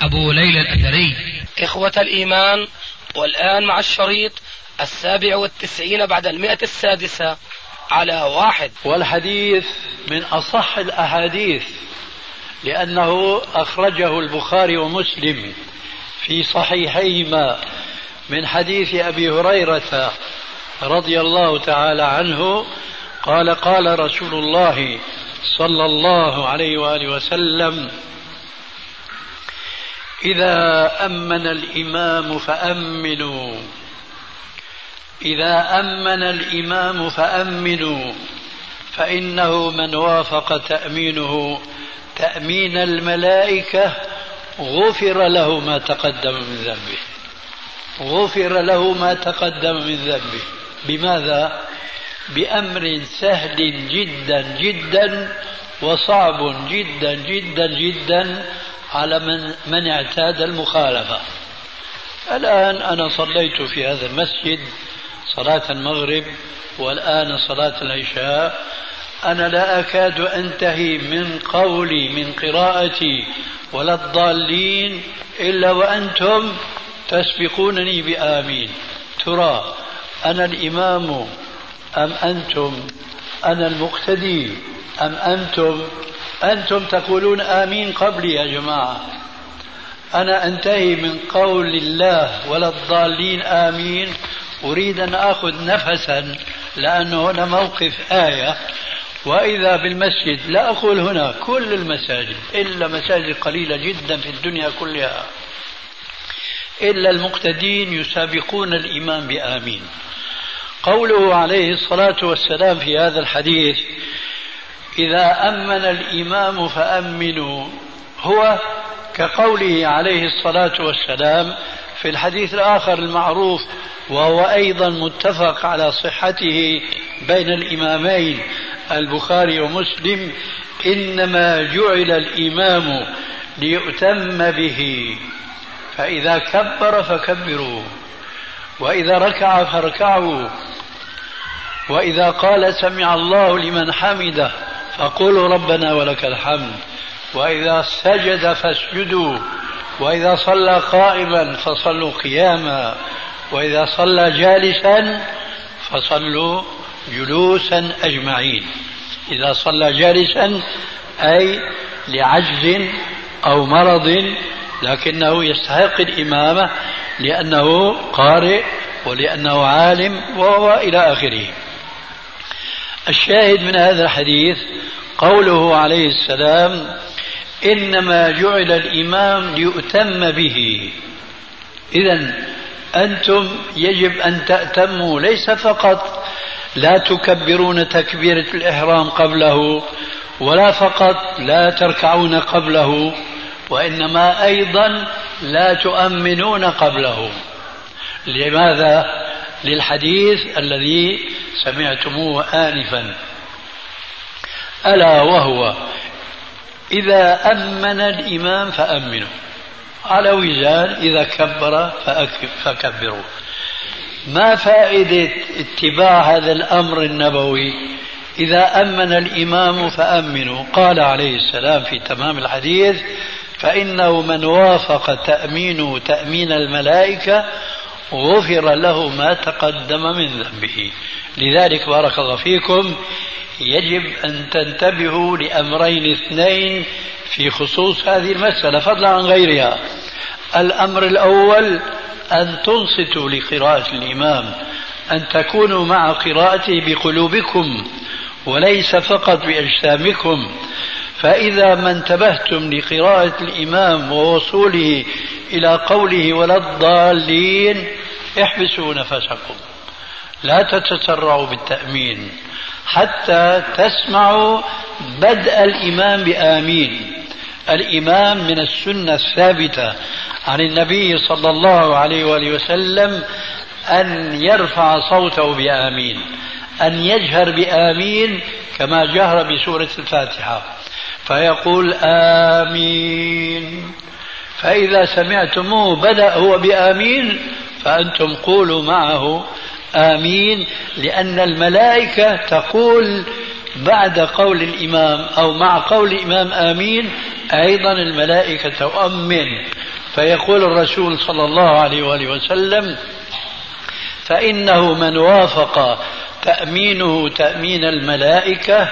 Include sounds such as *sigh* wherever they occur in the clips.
أبو ليلى الأثري. إخوة الإيمان والآن مع الشريط السابع والتسعين بعد المئة السادسة على واحد. والحديث من أصح الأحاديث لأنه أخرجه البخاري ومسلم في صحيحيهما من حديث أبي هريرة رضي الله تعالى عنه قال قال رسول الله صلى الله عليه وآله وسلم إذا أمن الإمام فأمنوا. إذا أمن الإمام فأمنوا. فإنه من وافق تأمينه. تأمين الملائكة غفر له ما تقدم من ذنبه. غفر له ما تقدم من ذنبه. بماذا؟ بأمر سهل جدا جدا وصعب جدا جدا جدا على من, من اعتاد المخالفة. الآن أنا صليت في هذا المسجد صلاة المغرب والآن صلاة العشاء. أنا لا أكاد أنتهي من قولي من قراءتي ولا الضالين إلا وأنتم تسبقونني بآمين. ترى أنا الإمام أم أنتم؟ أنا المقتدي أم أنتم أنتم تقولون آمين قبلي يا جماعة. أنا أنتهي من قول الله ولا الضالين آمين. أريد أن أخذ نفسا لأنه هنا موقف آية. وإذا بالمسجد لا أقول هنا كل المساجد إلا مساجد قليلة جدا في الدنيا كلها. إلا المقتدين يسابقون الإمام بآمين. قوله عليه الصلاة والسلام في هذا الحديث إذا أمن الإمام فأمنوا. هو كقوله عليه الصلاة والسلام في الحديث الآخر المعروف وهو أيضا متفق على صحته بين الإمامين البخاري ومسلم إنما جعل الإمام ليؤتم به فإذا كبر فكبروا وإذا ركع فاركعوا وإذا قال سمع الله لمن حمده فقولوا ربنا ولك الحمد. وإذا سجد فاسجدوا. وإذا صلى قائما فصلوا قياما. وإذا صلى جالسا فصلوا جلوسا أجمعين. إذا صلى جالسا أي لعجز أو مرض لكنه يستحق الإمامة لأنه قارئ ولأنه عالم وهو إلى آخره. الشاهد من هذا الحديث قوله عليه السلام إنما جعل الإمام ليؤتم به. اذا أنتم يجب أن تأتموا ليس فقط لا تكبرون تكبيرة الإحرام قبله ولا فقط لا تركعون قبله وإنما أيضا لا تؤمنون قبله. لماذا؟ للحديث الذي سمعتموه آنفا. ألا وهو إذا أمن الإمام فأمنوا. على وزان إذا كبر فكبروا. ما فائدة اتباع هذا الأمر النبوي؟ إذا أمن الإمام فأمنوا. قال عليه السلام في تمام الحديث فإنه من وافق تأمينه تأمين الملائكة غفر له ما تقدم من ذنبه. لذلك بارك الله فيكم. يجب أن تنتبهوا لأمرين اثنين في خصوص هذه المسألة فضلا عن غيرها. الأمر الأول أن تنصتوا لقراءة الإمام أن تكونوا مع قراءته بقلوبكم وليس فقط بأجسامكم. فإذا ما انتبهتم لقراءة الإمام ووصوله إلى قوله ولا الضالين احبسوا نفسكم. لا تتسرعوا بالتأمين حتى تسمعوا بدء الإمام بآمين. الإمام من السنة الثابتة عن النبي صلى الله عليه وآله وسلم أن يرفع صوته بآمين أن يجهر بآمين كما جهر بسورة الفاتحة. فيقول آمين. فإذا سمعتموه بدأ هو بآمين فأنتم قولوا معه آمين لأن الملائكة تقول بعد قول الإمام أو مع قول الإمام آمين أيضا الملائكة تؤمن. فيقول الرسول صلى الله عليه وآله وسلم فإنه من وافق تأمينه تأمين الملائكة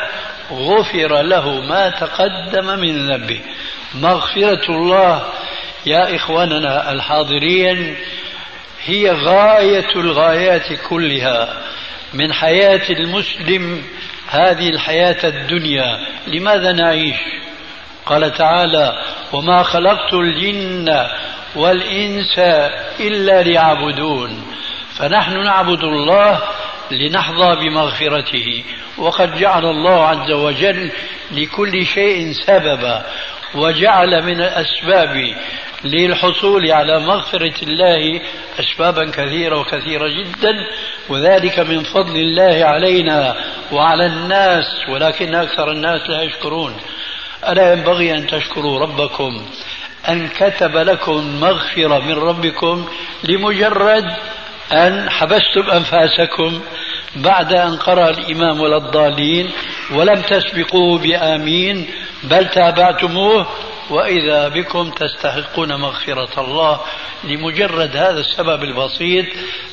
غفر له ما تقدم من ذنبه. مغفرة الله يا إخواننا الحاضرين هي غاية الغايات كلها من حياة المسلم هذه الحياة الدنيا. لماذا نعيش؟ قال تعالى وما خلقت الجن والإنس إلا ليعبدون. فنحن نعبد الله لنحظى بمغفرته. وقد جعل الله عز وجل لكل شيء سببا وجعل من الأسباب للحصول على مغفرة الله أسبابا كثيرة وكثيرة جدا وذلك من فضل الله علينا وعلى الناس ولكن أكثر الناس لا يشكرون. ألا ينبغي أن تشكروا ربكم أن كتب لكم مغفرة من ربكم لمجرد أن حبستم أنفاسكم بعد أن قرأ الإمام ولا الضالين ولم تسبقوه بآمين بل تابعتموه وإذا بكم تستحقون مغفرة الله لمجرد هذا السبب البسيط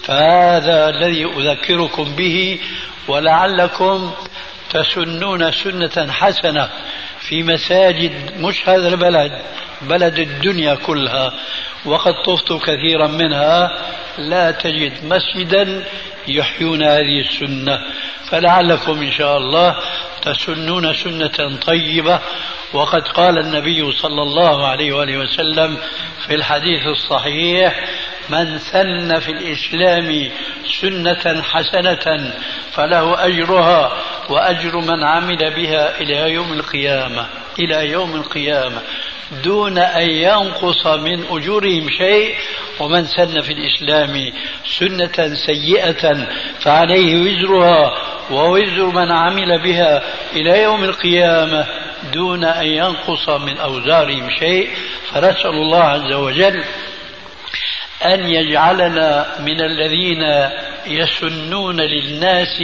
فهذا الذي أذكركم به ولعلكم تسنون سنة حسنة في مساجد مش هذا البلد بلد الدنيا كلها. وقد طفت كثيرا منها لا تجد مسجدا يحيون هذه السنة. فلعلكم إن شاء الله تسنون سنة طيبة وقد قال النبي صلى الله عليه وآله وسلم في الحديث الصحيح من سن في الإسلام سنة حسنة فله أجرها وأجر من عمل بها إلى يوم القيامة إلى يوم القيامة دون أن ينقص من أجورهم شيء. ومن سن في الإسلام سنة سيئة فعليه وزرها ووزر من عمل بها إلى يوم القيامة دون أن ينقص من أوزارهم شيء فنسأل الله عز وجل أن يجعلنا من الذين يسنون للناس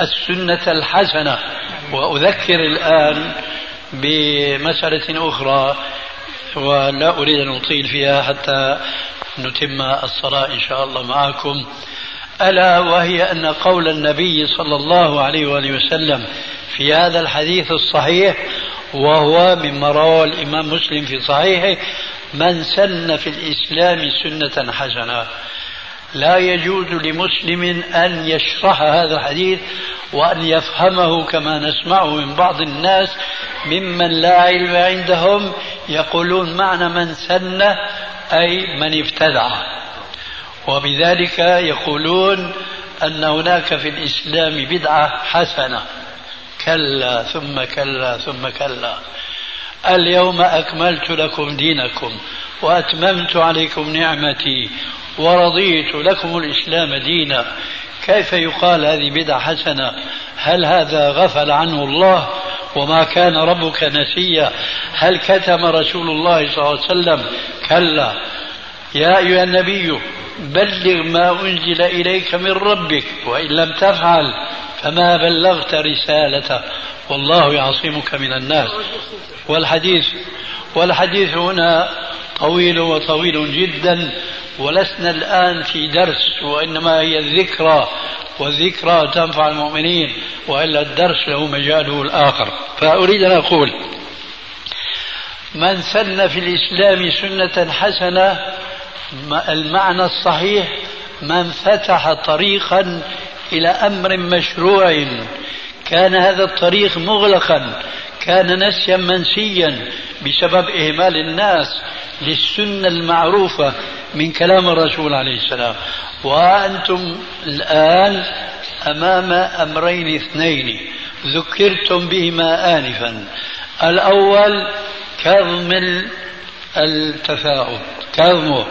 السنة الحسنة. وأذكر الآن بمسألة أخرى ولا أريد أن أطيل فيها حتى نتم الصلاة إن شاء الله معكم. ألا وهي أن قول النبي صلى الله عليه وآله وسلم في هذا الحديث الصحيح وهو مما رواه الإمام مسلم في صحيحه من سن في الإسلام سنة حسنة. لا يجوز لمسلم أن يشرح هذا الحديث وأن يفهمه كما نسمعه من بعض الناس ممن لا علم عندهم يقولون معنى من سن أي من ابتدع وبذلك يقولون أن هناك في الإسلام بدعة حسنة. كلا ثم كلا ثم كلا. اليوم أكملت لكم دينكم وأتممت عليكم نعمتي ورضيت لكم الإسلام دينا. كيف يقال هذه بدعة حسنة؟ هل هذا غفل عنه الله وما كان ربك نسيا؟ هل كتم رسول الله صلى الله عليه وسلم؟ كلا. يا أيها النبي بلغ ما أنزل إليك من ربك وإن لم تفعل فما بلغت رسالته. والله يعصمك من الناس. والحديث والحديث هنا طويل وطويل جدا ولسنا الآن في درس وإنما هي الذكرى والذكرى تنفع المؤمنين وإلا الدرس له مجاله الآخر. فأريد أن أقول من سن في الإسلام سنة حسنة المعنى الصحيح من فتح طريقا إلى أمر مشروع. كان هذا الطريق مغلقا كان نسيا منسيا بسبب إهمال الناس للسنة المعروفة من كلام الرسول عليه السلام. وأنتم الآن أمام أمرين اثنين. ذكرتم بهما آنفا. الأول كظم التفاؤل كظمه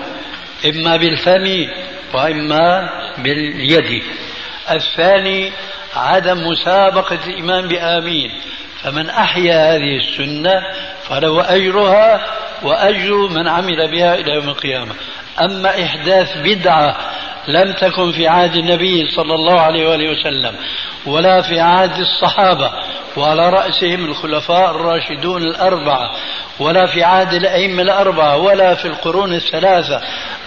إما بالفم وإما باليد. الثاني عدم مسابقة الإمام بآمين. فمن أحيا هذه السنة فله أجرها وأجر من عمل بها إلى يوم القيامة. أما إحداث بدعة لم تكن في عهد النبي صلى الله عليه وآله وسلم ولا في عهد الصحابة وعلى رأسهم الخلفاء الراشدون الأربعة ولا في عهد الأئمة الأربعة ولا في القرون الثلاثة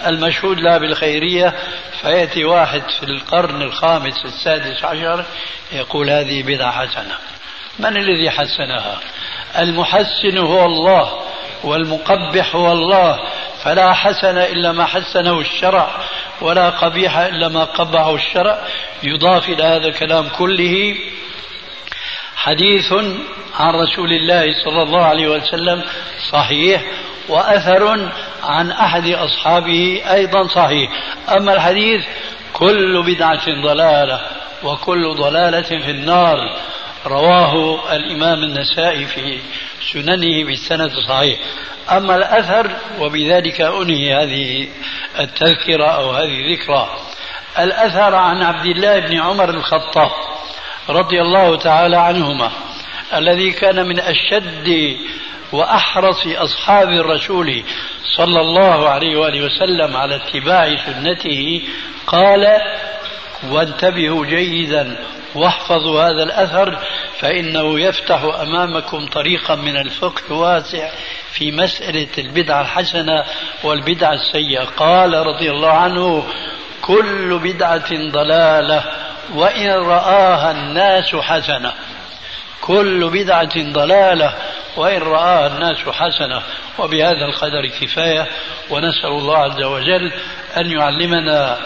المشهود لها بالخيرية فيأتي واحد في القرن الخامس السادس عشر يقول هذه بدعة حسنة. من الذي حسنها؟ المحسن هو الله والمقبح هو الله فلا حسن إلا ما حسنه الشرع ولا قبيح إلا ما قبحه الشرع. يضاف إلى هذا الكلام كله حديث عن رسول الله صلى الله عليه وسلم صحيح وأثر عن أحد أصحابه أيضا صحيح. أما الحديث كل بدعة ضلالة وكل ضلالة في النار. رواه الإمام النسائي في سننه بالسند الصحيح. أما الأثر وبذلك أنهي هذه التذكرة أو هذه الذكرى. الأثر عن عبد الله بن عمر الخطاب رضي الله تعالى عنهما الذي كان من أشد وأحرص أصحاب الرسول صلى الله عليه وآله وسلم على اتباع سنته. قال وانتبهوا جيدا واحفظوا هذا الأثر فإنه يفتح أمامكم طريقا من الفقه الواسع في مسألة البدعة الحسنة والبدعة السيئة. قال رضي الله عنه كل بدعة ضلالة وإن رآها الناس حسنة. كل بدعة ضلالة وإن رآها الناس حسنة. وبهذا القدر كفاية ونسأل الله عز وجل أن يعلمنا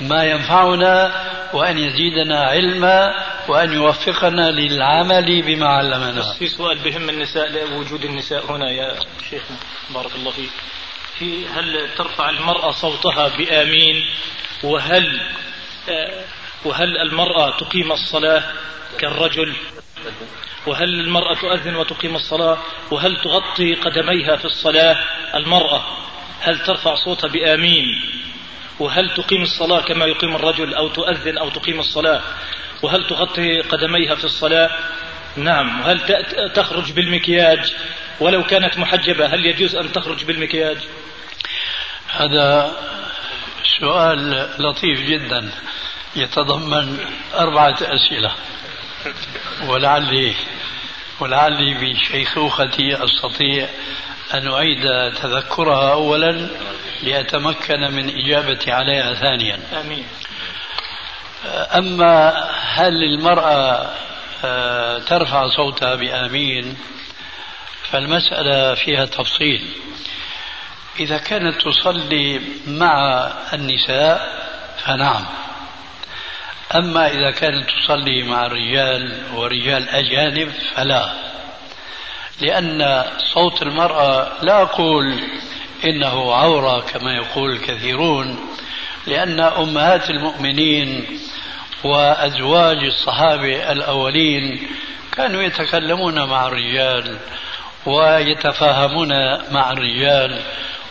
ما ينفعنا وأن يزيدنا علما وأن يوفقنا للعمل بما علمنا. في سؤال بهم النساء وجود النساء هنا يا شيخ بارك الله فيك. في هل ترفع المرأة صوتها بآمين؟ وهل آه، وهل المرأة تقيم الصلاة كالرجل؟ وهل المرأة تؤذن وتقيم الصلاة؟ وهل تغطي قدميها في الصلاة؟ المرأة هل ترفع صوتها بآمين؟ وهل تقيم الصلاة كما يقيم الرجل أو تؤذن أو تقيم الصلاة؟ وهل تغطي قدميها في الصلاة؟ نعم. وهل تخرج بالمكياج؟ ولو كانت محجبة هل يجوز أن تخرج بالمكياج؟ هذا سؤال لطيف جدا يتضمن أربعة أسئلة. ولعلي ولعلي بشيخوختي أستطيع أن أعيد تذكرها أولا لأتمكن من إجابة عليها ثانيا. آمين. أما هل المرأة آه، ترفع صوتها بآمين فالمسألة فيها تفصيل. إذا كانت تصلي مع النساء فنعم. أما إذا كانت تصلي مع الرجال ورجال أجانب فلا لأن صوت المرأة لا أقول إنه عورة كما يقول الكثيرون لأن أمهات المؤمنين وأزواج الصحابة الأولين كانوا يتكلمون مع الرجال ويتفاهمون مع الرجال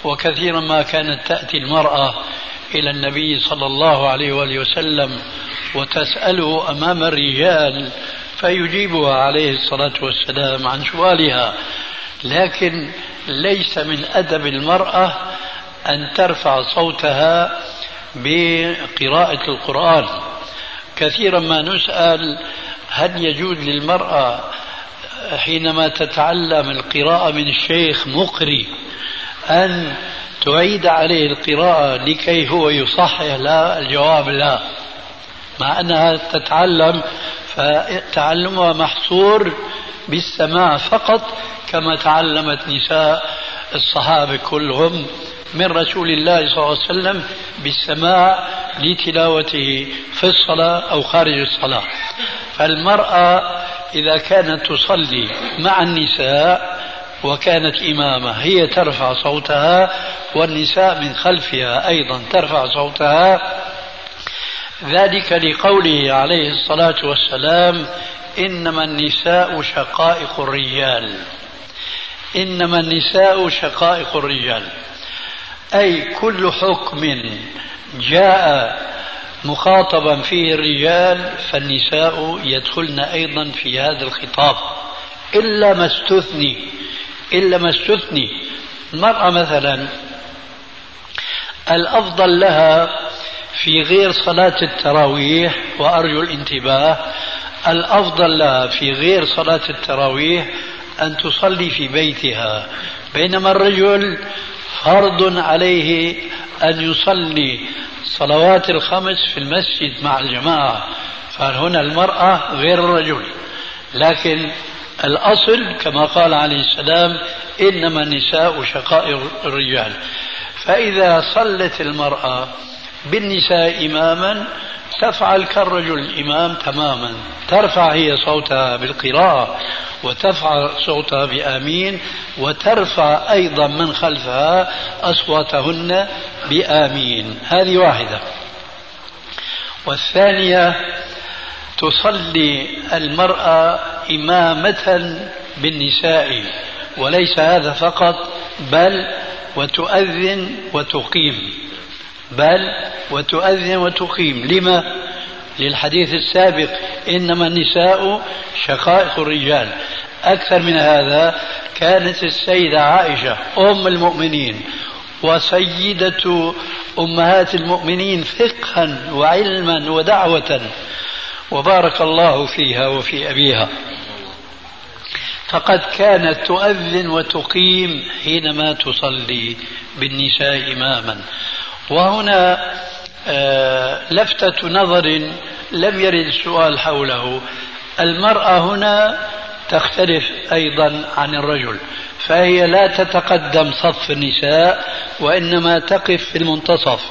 وكثيرا ما كانت تأتي المرأة إلى النبي صلى الله عليه وآله وسلم وتسأله أمام الرجال فيجيبها عليه الصلاة والسلام عن سؤالها. لكن ليس من أدب المرأة أن ترفع صوتها بقراءة القرآن. كثيرا ما نسأل هل يجوز للمرأة حينما تتعلم القراءة من الشيخ مقري أن تعيد عليه القراءة لكي هو يصحح لا الجواب؟ لا. مع أنها تتعلم فتعلمها محصور بالسماع فقط كما تعلمت نساء الصحابة كلهم من رسول الله صلى الله عليه وسلم بالسماع لتلاوته في الصلاة أو خارج الصلاة. فالمرأة إذا كانت تصلي مع النساء وكانت إمامة هي ترفع صوتها والنساء من خلفها أيضا ترفع صوتها ذلك لقوله عليه الصلاة والسلام إنما النساء شقائق الرجال. إنما النساء شقائق الرجال. أي كل حكم جاء مخاطبا فيه الرجال فالنساء يدخلن أيضا في هذا الخطاب. إلا ما استثني إلا ما استثني. المرأة مثلا الأفضل لها في غير صلاة التراويح وأرجو الانتباه الأفضل لها في غير صلاة التراويح أن تصلي في بيتها. بينما الرجل فرض عليه أن يصلي صلوات الخمس في المسجد مع الجماعة فهنا المرأة غير الرجل؟ لكن الأصل كما قال عليه السلام إنما النساء شقائق الرجال. فإذا صلت المرأة بالنساء إماما تفعل كالرجل الإمام تماما. ترفع هي صوتها بالقراءة وترفع صوتها بآمين وترفع أيضا من خلفها أصواتهن بآمين. هذه واحدة. والثانية تصلي المرأة إمامة بالنساء وليس هذا فقط بل وتؤذن وتقيم. بل وتؤذن وتقيم. لما؟ للحديث السابق إنما النساء شقائق الرجال. أكثر من هذا كانت السيدة عائشة أم المؤمنين وسيدة أمهات المؤمنين فقها وعلما ودعوة. وبارك الله فيها وفي أبيها. فقد كانت تؤذن وتقيم حينما تصلي بالنساء إماما. وهنا آه، لفتة نظر لم يرد السؤال حوله. المرأة هنا تختلف أيضا عن الرجل فهي لا تتقدم صف النساء وإنما تقف في المنتصف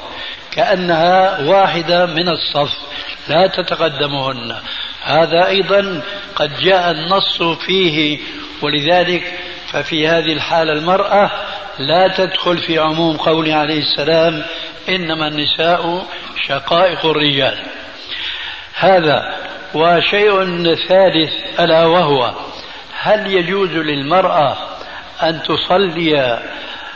كأنها واحدة من الصف لا تتقدمهن. هذا أيضا قد جاء النص فيه ولذلك ففي هذه الحالة المرأة لا تدخل في عموم قوله عليه السلام إنما النساء شقائق الرجال. هذا وشيء ثالث ألا وهو هل يجوز للمرأة أن تصلي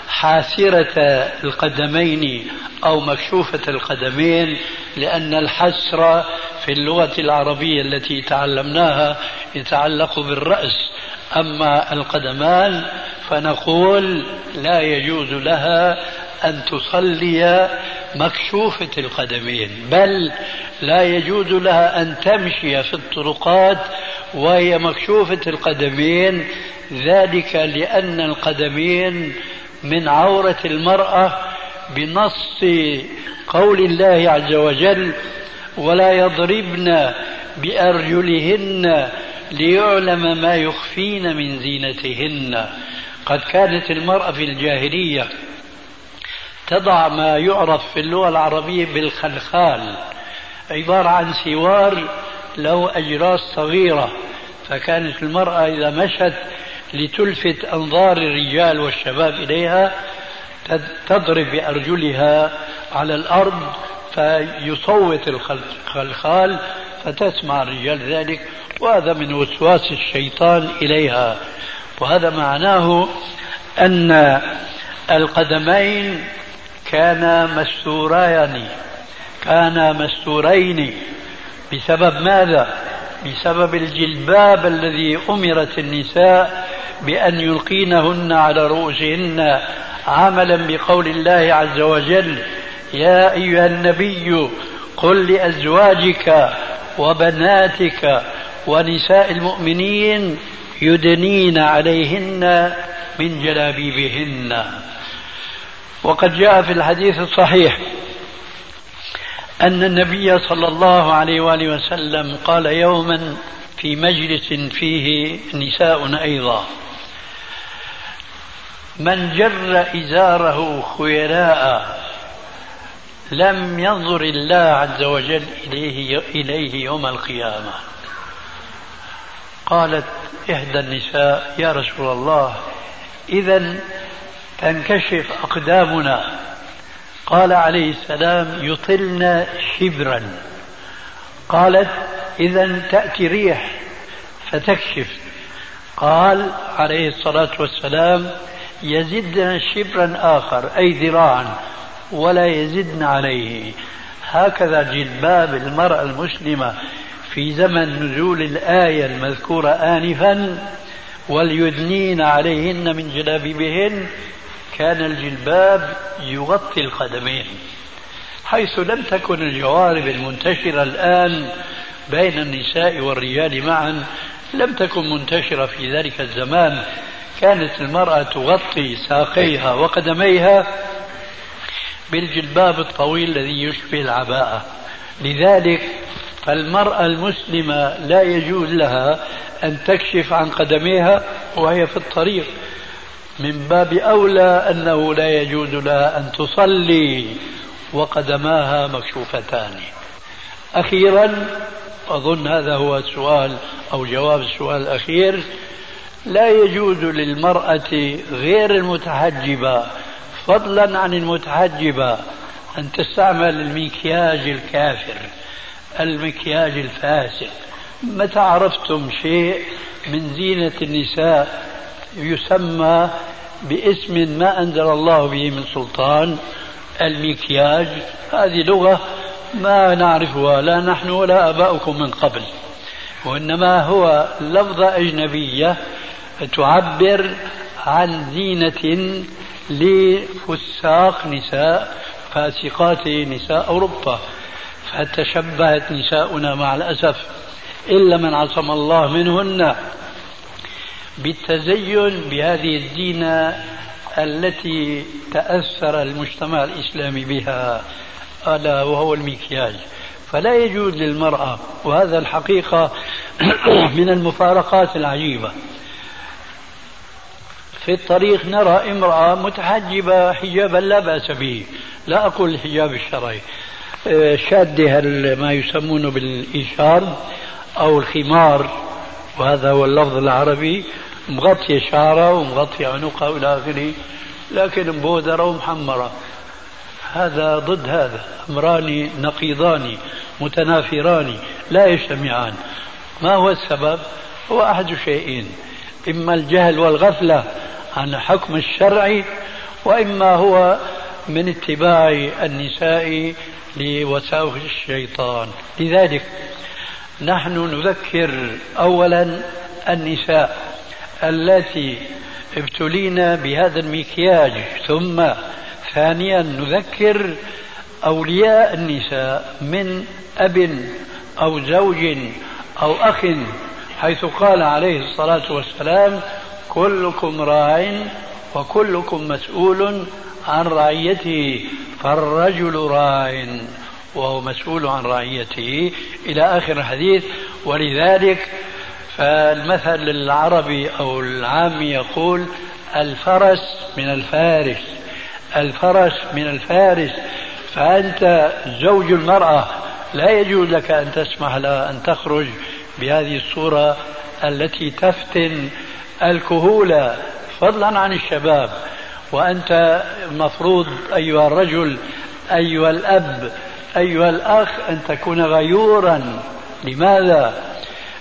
حاسرة القدمين أو مكشوفة القدمين لأن الحسر في اللغة العربية التي تعلمناها يتعلق بالرأس. أما القدمان فنقول لا يجوز لها أن تصلي مكشوفة القدمين بل لا يجوز لها أن تمشي في الطرقات وهي مكشوفة القدمين ذلك لأن القدمين من عورة المرأة بنص قول الله عز وجل ولا يضربن بأرجلهن ليعلم ما يخفين من زينتهن قد كانت المرأة في الجاهلية تضع ما يعرف في اللغة العربية بالخلخال عبارة عن سوار له أجراس صغيرة فكانت المرأة إذا مشت لتلفت أنظار الرجال والشباب إليها تضرب بأرجلها على الأرض فيصوت الخلخال فتسمع الرجال ذلك وهذا من وسواس الشيطان إليها. وهذا معناه أن القدمين كانا مستوران كانا مستورين. بسبب ماذا؟ بسبب الجلباب الذي أمرت النساء بأن يلقينهن على رؤوسهن عملا بقول الله عز وجل يا أيها النبي قل لأزواجك وبناتك ونساء المؤمنين يدنين عليهن من جلابيبهن. وقد جاء في الحديث الصحيح أن النبي صلى الله عليه وآله وسلم قال يوما في مجلس فيه نساء أيضا. من جر إزاره خيلاء لم ينظر الله عز وجل إليه, إليه يوم القيامة. قالت إحدى النساء يا رسول الله إذا تنكشف أقدامنا. قال عليه السلام يطلن شبرا. قالت إذا تأتي ريح فتكشف. قال عليه الصلاة والسلام يزدن شبرا آخر أي ذراعا ولا يزدن عليه. هكذا جلباب المرأة المسلمة في زمن نزول الآية المذكورة آنفا وليدنين عليهن من جلابيبهن كان الجلباب يغطي القدمين حيث لم تكن الجوارب المنتشرة الآن بين النساء والرجال معا لم تكن منتشرة في ذلك الزمان. كانت المرأة تغطي ساقيها وقدميها بالجلباب الطويل الذي يشبه العباءة لذلك فالمرأة المسلمة لا يجوز لها أن تكشف عن قدميها وهي في الطريق. من باب أولى أنه لا يجوز لها أن تصلي وقدماها مكشوفتان. أخيرا أظن هذا هو السؤال أو جواب السؤال الأخير لا يجوز للمرأة غير المتحجبة فضلا عن المتحجبة أن تستعمل المكياج الكافر المكياج الفاسد متى عرفتم شيء من زينة النساء يسمى باسم ما أنزل الله به من سلطان المكياج. هذه لغة ما نعرفها لا نحن ولا آباؤكم من قبل. وإنما هو لفظة أجنبية تعبر عن زينة لفساق نساء فاسقات نساء أوروبا. فتشبهت نساؤنا مع الأسف إلا من عصم الله منهن. بالتزين بهذه الزينة التي تأثر المجتمع الإسلامي بها ألا وهو المكياج. فلا يجوز للمرأة وهذا الحقيقة *clears throat* من المفارقات العجيبة. في الطريق نرى امرأة متحجبة حجابا لا بأس به. لا أقول الحجاب الشرعي. آه، شادة ما يسمونه بالإشار أو الخمار. وهذا هو اللفظ العربي مغطية شعرها ومغطية عنقها إلى آخره لكن مبودرة ومحمرة. هذا ضد هذا أمران نقيضان متنافران لا يجتمعان. ما هو السبب؟ هو أحد شيئين. إما الجهل والغفلة عن حكم الشرع وإما هو من اتباع النساء لوساوس الشيطان. لذلك نحن نذكر أولا النساء التي ابتلينا بهذا المكياج ثم ثانيا نذكر أولياء النساء من أب أو زوج أو أخ حيث قال عليه الصلاة والسلام كلكم راع وكلكم مسؤول عن رعيته فالرجل راع. وهو مسؤول عن رعيته إلى آخر الحديث. ولذلك فالمثل العربي أو العامي يقول الفرس من الفارس الفرس من الفارس. فأنت زوج المرأة لا يجوز لك أن تسمح لها أن تخرج بهذه الصورة التي تفتن الكهولة فضلا عن الشباب. وأنت المفروض أيها الرجل أيها الأب أيها الأخ أن تكون غيورا لماذا؟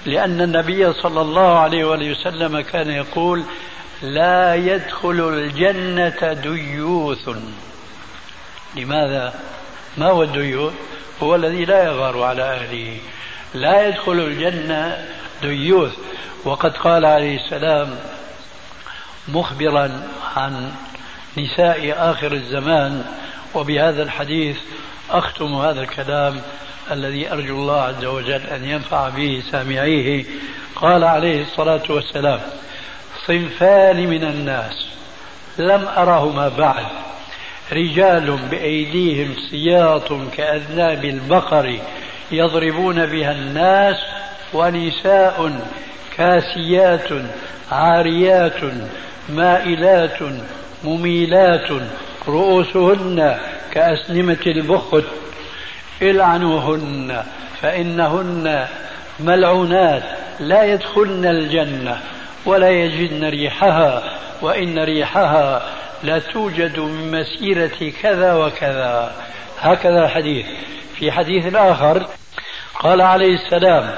لأن النبي صلى الله عليه وسلم كان يقول لا يدخل الجنة ديوث لماذا؟ ما هو الديوث؟ هو الذي لا يغار على أهله لا يدخل الجنة ديوث وقد قال عليه السلام مخبرا عن نساء آخر الزمان وبهذا الحديث أختم هذا الكلام الذي أرجو الله عز وجل أن ينفع به سامعيه. قال عليه الصلاة والسلام صنفان من الناس لم أرهما بعد رجال بأيديهم سياط كأذناب البقر يضربون بها الناس ونساء كاسيات عاريات مائلات مميلات رؤوسهن كأسنمة البخت إلعنوهن فإنهن ملعونات لا يدخلن الجنة ولا يجدن ريحها وإن ريحها لا توجد من مسيرة كذا وكذا. هكذا الحديث. في حديث آخر قال عليه السلام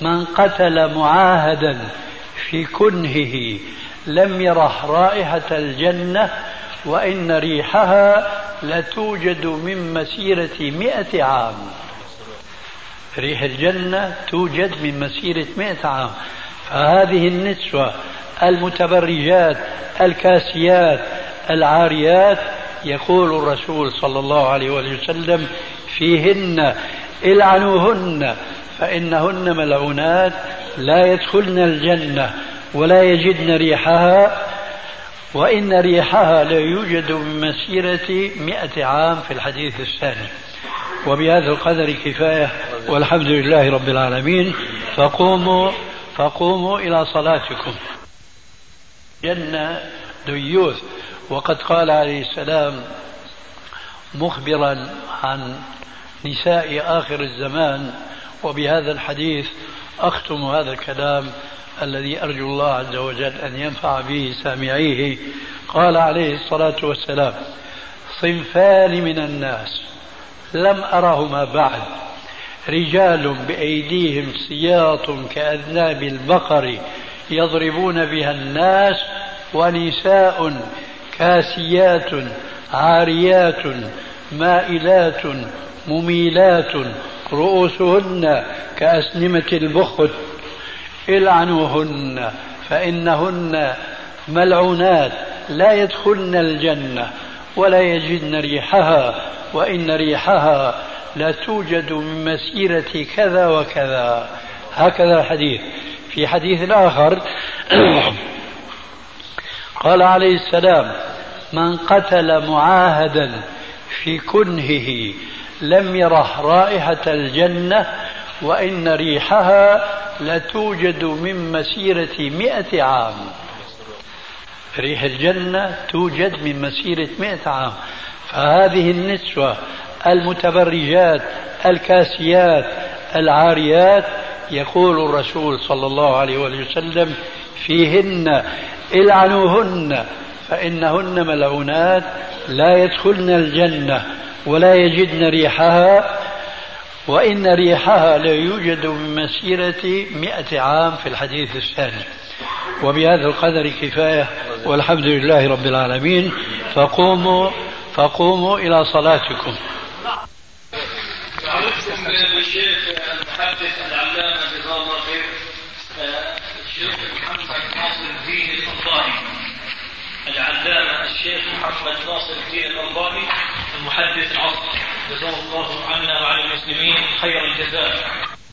من قتل معاهدا في كنهه لم يره رائحة الجنة وإن ريحها لتوجد من مسيرة مئة عام. ريح الجنة توجد من مسيرة مئة عام. فهذه النسوة المتبرجات الكاسيات العاريات يقول الرسول صلى الله عليه وسلم فيهن العنوهن فإنهن ملعونات لا يدخلن الجنة ولا يجدن ريحها. وإن ريحها لا يوجد من مسيرة مئة عام في الحديث الثاني وبهذا القدر كفاية والحمد لله رب العالمين. فقوموا فقوموا إلى صلاتكم. جنة ديوث. وقد قال عليه السلام مخبرا عن نساء آخر الزمان. وبهذا الحديث أختم هذا الكلام. الذي أرجو الله عز وجل أن ينفع به سامعيه. قال عليه الصلاة والسلام صنفان من الناس لم أرهما بعد رجال بأيديهم سياط كأذناب البقر يضربون بها الناس ونساء كاسيات عاريات مائلات مميلات رؤوسهن كأسنمة البخت. العنوهن فإنهن ملعونات لا يدخلن الجنة ولا يجدن ريحها وإن ريحها لا توجد من مسيرة كذا وكذا. هكذا الحديث. في حديث آخر *clears throat* قال عليه السلام من قتل معاهدا في كنهه لم يره رائحة الجنة وإن ريحها لتوجد من مسيرة مئة عام. ريح الجنة توجد من مسيرة مئة عام. فهذه النسوة المتبرجات الكاسيات العاريات يقول الرسول صلى الله عليه وسلم فيهن العنوهن فإنهن ملعونات لا يدخلن الجنة ولا يجدن ريحها. وإن ريحها لا يوجد من مسيرة مئة عام في الحديث الثاني. وبهذا القدر كفاية والحمد لله رب العالمين. فقوموا فقوموا إلى صلاتكم الشيخ المحدث العلامة جزاه الله خير الشيخ محمد ناصر الدين الألباني العلامة الشيخ محمد ناصر الدين الألباني المحدث العصر جزاه الله عنا وعن المسلمين خير الجزاء.